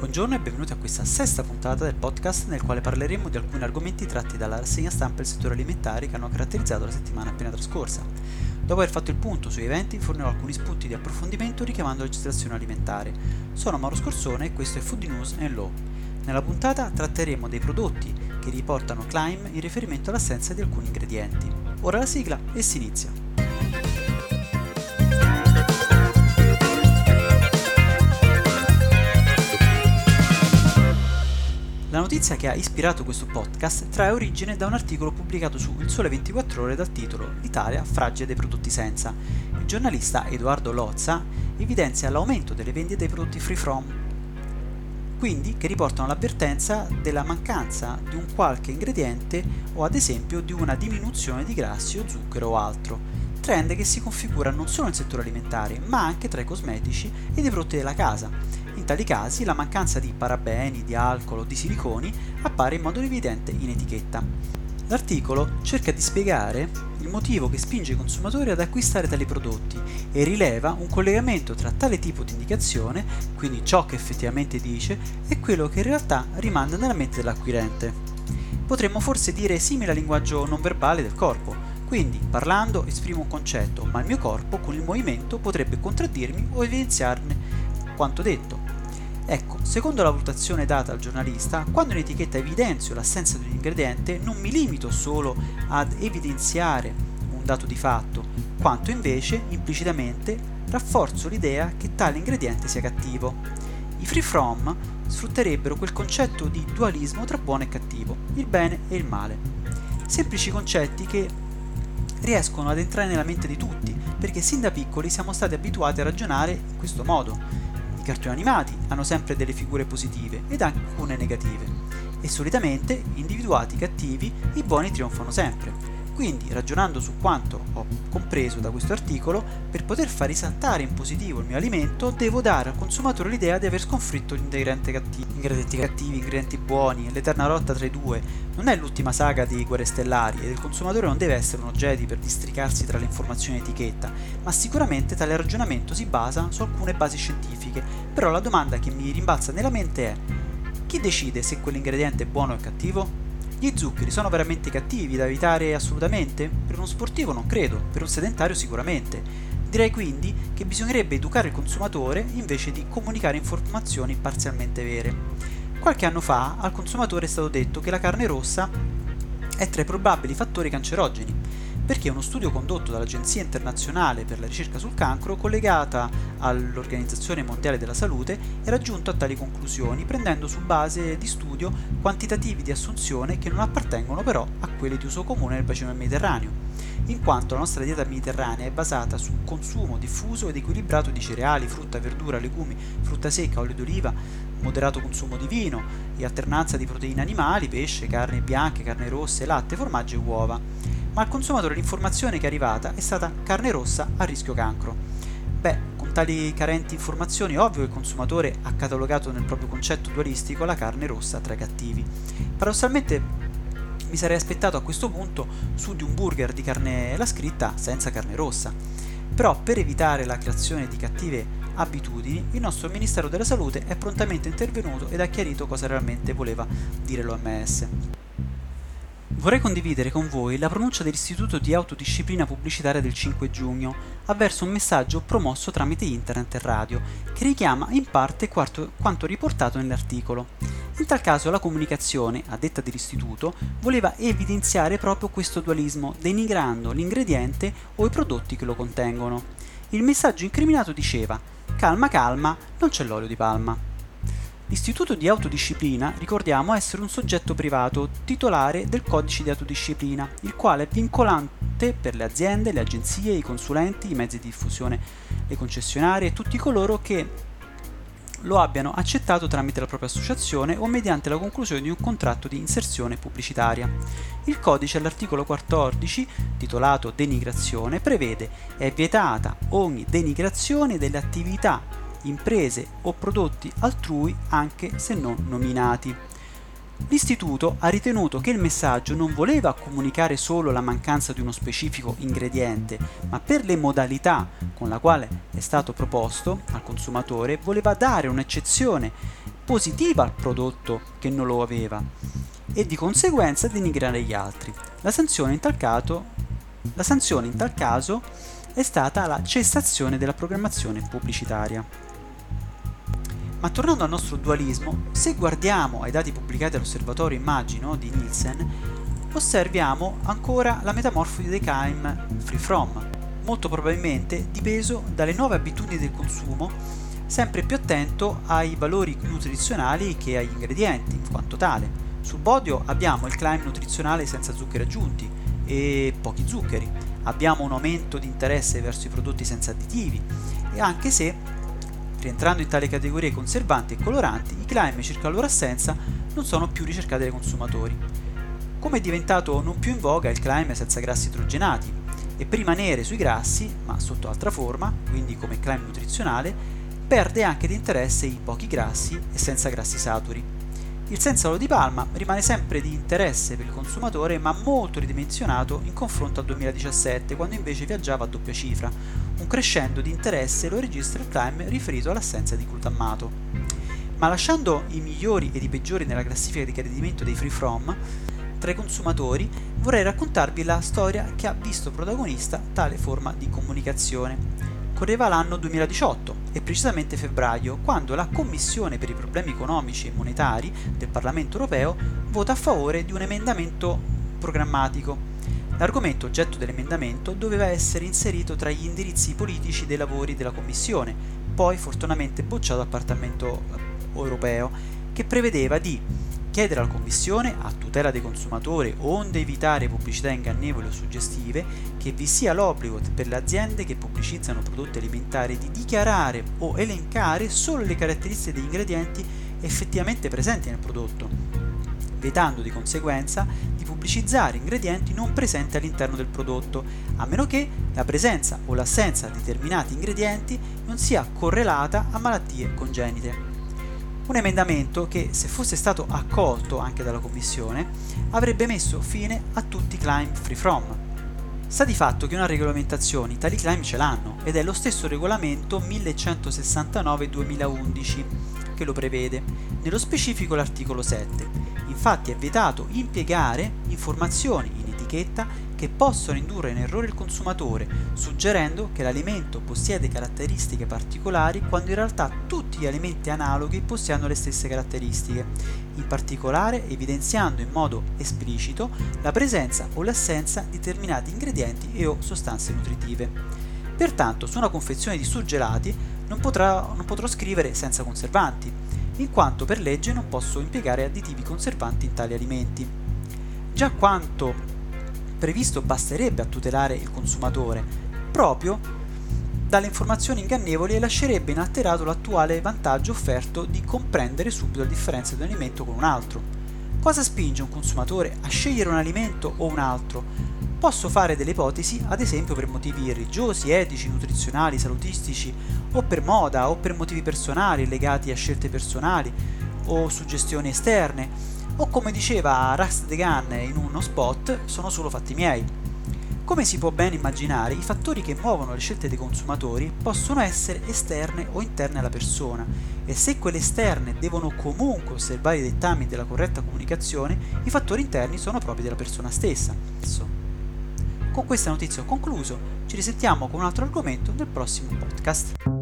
Buongiorno e benvenuti a questa sesta puntata del podcast nel quale parleremo di alcuni argomenti tratti dalla rassegna stampa del settore alimentare che hanno caratterizzato la settimana appena trascorsa. Dopo aver fatto il punto sui eventi, fornirò alcuni spunti di approfondimento richiamando la legislazione alimentare. Sono Mauro Scorsone e questo è Food News and Law. Nella puntata tratteremo dei prodotti che riportano claim in riferimento all'assenza di alcuni ingredienti. Ora la sigla e si inizia. La notizia che ha ispirato questo podcast trae origine da un articolo pubblicato su Il Sole 24 Ore dal titolo L'Italia fragile dei prodotti senza. Il giornalista Edoardo Lozza evidenzia l'aumento delle vendite dei prodotti free from, quindi che riportano l'avvertenza della mancanza di un qualche ingrediente o ad esempio di una diminuzione di grassi o zucchero o altro. Trend che si configura non solo nel settore alimentare, ma anche tra i cosmetici e i prodotti della casa tali casi la mancanza di parabeni, di alcol o di siliconi appare in modo evidente in etichetta. L'articolo cerca di spiegare il motivo che spinge i consumatori ad acquistare tali prodotti e rileva un collegamento tra tale tipo di indicazione, quindi ciò che effettivamente dice, e quello che in realtà rimanda nella mente dell'acquirente. Potremmo forse dire simile al linguaggio non verbale del corpo, quindi parlando esprimo un concetto, ma il mio corpo con il movimento potrebbe contraddirmi o evidenziarne quanto detto. Ecco, secondo la valutazione data al giornalista, quando in etichetta evidenzio l'assenza di un ingrediente, non mi limito solo ad evidenziare un dato di fatto, quanto invece, implicitamente, rafforzo l'idea che tale ingrediente sia cattivo. I free from sfrutterebbero quel concetto di dualismo tra buono e cattivo, il bene e il male. Semplici concetti che riescono ad entrare nella mente di tutti, perché sin da piccoli siamo stati abituati a ragionare in questo modo i cartoni animati hanno sempre delle figure positive ed alcune negative e solitamente, individuati i cattivi, i buoni trionfano sempre. Quindi, ragionando su quanto ho compreso da questo articolo, per poter far risaltare in positivo il mio alimento, devo dare al consumatore l'idea di aver sconfitto gli ingredienti cattivi, ingredienti cattivi, ingredienti buoni, l'eterna lotta tra i due. Non è l'ultima saga di Guerre Stellari ed il consumatore non deve essere uno Jedi per districarsi tra le informazioni in etichetta, ma sicuramente tale ragionamento si basa su alcune basi scientifiche. Però la domanda che mi rimbalza nella mente è: chi decide se quell'ingrediente è buono o cattivo? Gli zuccheri sono veramente cattivi da evitare assolutamente? Per uno sportivo non credo, per un sedentario sicuramente. Direi quindi che bisognerebbe educare il consumatore invece di comunicare informazioni parzialmente vere. Qualche anno fa al consumatore è stato detto che la carne rossa è tra i probabili fattori cancerogeni perché uno studio condotto dall'Agenzia internazionale per la ricerca sul cancro, collegata all'Organizzazione Mondiale della Salute, era giunto a tali conclusioni, prendendo su base di studio quantitativi di assunzione che non appartengono però a quelli di uso comune nel bacino Mediterraneo, in quanto la nostra dieta mediterranea è basata su consumo diffuso ed equilibrato di cereali, frutta, verdura, legumi, frutta secca, olio d'oliva, moderato consumo di vino e alternanza di proteine animali, pesce, carni bianche, carne rosse, latte, formaggio e uova ma al consumatore l'informazione che è arrivata è stata carne rossa a rischio cancro. Beh, con tali carenti informazioni è ovvio che il consumatore ha catalogato nel proprio concetto dualistico la carne rossa tra i cattivi. Paradossalmente mi sarei aspettato a questo punto su di un burger di carne la scritta senza carne rossa. Però per evitare la creazione di cattive abitudini, il nostro Ministero della Salute è prontamente intervenuto ed ha chiarito cosa realmente voleva dire l'OMS. Vorrei condividere con voi la pronuncia dell'Istituto di Autodisciplina Pubblicitaria del 5 giugno, avverso un messaggio promosso tramite internet e radio, che richiama in parte quanto, quanto riportato nell'articolo. In tal caso la comunicazione, a detta dell'Istituto, voleva evidenziare proprio questo dualismo, denigrando l'ingrediente o i prodotti che lo contengono. Il messaggio incriminato diceva Calma calma, non c'è l'olio di palma. L'istituto di autodisciplina ricordiamo essere un soggetto privato titolare del codice di autodisciplina, il quale è vincolante per le aziende, le agenzie, i consulenti, i mezzi di diffusione, le concessionarie e tutti coloro che lo abbiano accettato tramite la propria associazione o mediante la conclusione di un contratto di inserzione pubblicitaria. Il codice all'articolo 14, titolato Denigrazione, prevede è vietata ogni denigrazione delle attività imprese o prodotti altrui anche se non nominati. L'istituto ha ritenuto che il messaggio non voleva comunicare solo la mancanza di uno specifico ingrediente, ma per le modalità con la quale è stato proposto al consumatore voleva dare un'eccezione positiva al prodotto che non lo aveva e di conseguenza denigrare gli altri. La sanzione in tal caso, sanzione in tal caso è stata la cessazione della programmazione pubblicitaria. Ma tornando al nostro dualismo, se guardiamo ai dati pubblicati dall'osservatorio Immagino di Nielsen, osserviamo ancora la metamorfosi dei KM free from, molto probabilmente dipeso dalle nuove abitudini del consumo, sempre più attento ai valori nutrizionali che agli ingredienti in quanto tale. Sul podio abbiamo il climb nutrizionale senza zuccheri aggiunti e pochi zuccheri, abbiamo un aumento di interesse verso i prodotti senza additivi e anche se, rientrando in tale categorie conservanti e coloranti, i climb circa la loro assenza non sono più ricercati dai consumatori. Come è diventato non più in voga il climb senza grassi idrogenati e per rimanere sui grassi, ma sotto altra forma, quindi come climb nutrizionale, perde anche di interesse i pochi grassi e senza grassi saturi. Il senza olio di palma rimane sempre di interesse per il consumatore ma molto ridimensionato in confronto al 2017 quando invece viaggiava a doppia cifra. Un crescendo di interesse lo registra il Time riferito all'assenza di glutammato. Ma lasciando i migliori ed i peggiori nella classifica di gradimento dei free from, tra i consumatori vorrei raccontarvi la storia che ha visto protagonista tale forma di comunicazione correva l'anno 2018 e precisamente febbraio, quando la Commissione per i problemi economici e monetari del Parlamento europeo vota a favore di un emendamento programmatico. L'argomento oggetto dell'emendamento doveva essere inserito tra gli indirizzi politici dei lavori della Commissione, poi fortunatamente bocciato dal Parlamento europeo, che prevedeva di chiedere alla Commissione, a tutela dei consumatori, onde evitare pubblicità ingannevoli o suggestive, che vi sia l'obbligo per le aziende che pubblicizzano prodotti alimentari di dichiarare o elencare solo le caratteristiche degli ingredienti effettivamente presenti nel prodotto, vietando di conseguenza di pubblicizzare ingredienti non presenti all'interno del prodotto, a meno che la presenza o l'assenza di determinati ingredienti non sia correlata a malattie congenite. Un emendamento che, se fosse stato accolto anche dalla Commissione, avrebbe messo fine a tutti i climb free from. Sta di fatto che una regolamentazione tali climb ce l'hanno ed è lo stesso regolamento 1169-2011 che lo prevede, nello specifico l'articolo 7. Infatti è vietato impiegare informazioni in etichetta che possono indurre in errore il consumatore, suggerendo che l'alimento possiede caratteristiche particolari quando in realtà tutti gli alimenti analoghi possiedono le stesse caratteristiche, in particolare evidenziando in modo esplicito la presenza o l'assenza di determinati ingredienti e o sostanze nutritive. Pertanto su una confezione di surgelati non, potrà, non potrò scrivere senza conservanti, in quanto per legge non posso impiegare additivi conservanti in tali alimenti. Già quanto previsto basterebbe a tutelare il consumatore, proprio dalle informazioni ingannevoli e lascerebbe inalterato l'attuale vantaggio offerto di comprendere subito la differenza di un alimento con un altro. Cosa spinge un consumatore a scegliere un alimento o un altro? Posso fare delle ipotesi, ad esempio per motivi religiosi, etici, nutrizionali, salutistici, o per moda, o per motivi personali legati a scelte personali o suggestioni esterne, o come diceva Rust the Gun in uno spot, sono solo fatti miei. Come si può ben immaginare, i fattori che muovono le scelte dei consumatori possono essere esterne o interne alla persona e se quelle esterne devono comunque osservare i dettami della corretta comunicazione, i fattori interni sono propri della persona stessa. Con questa notizia ho concluso, ci risentiamo con un altro argomento nel prossimo podcast.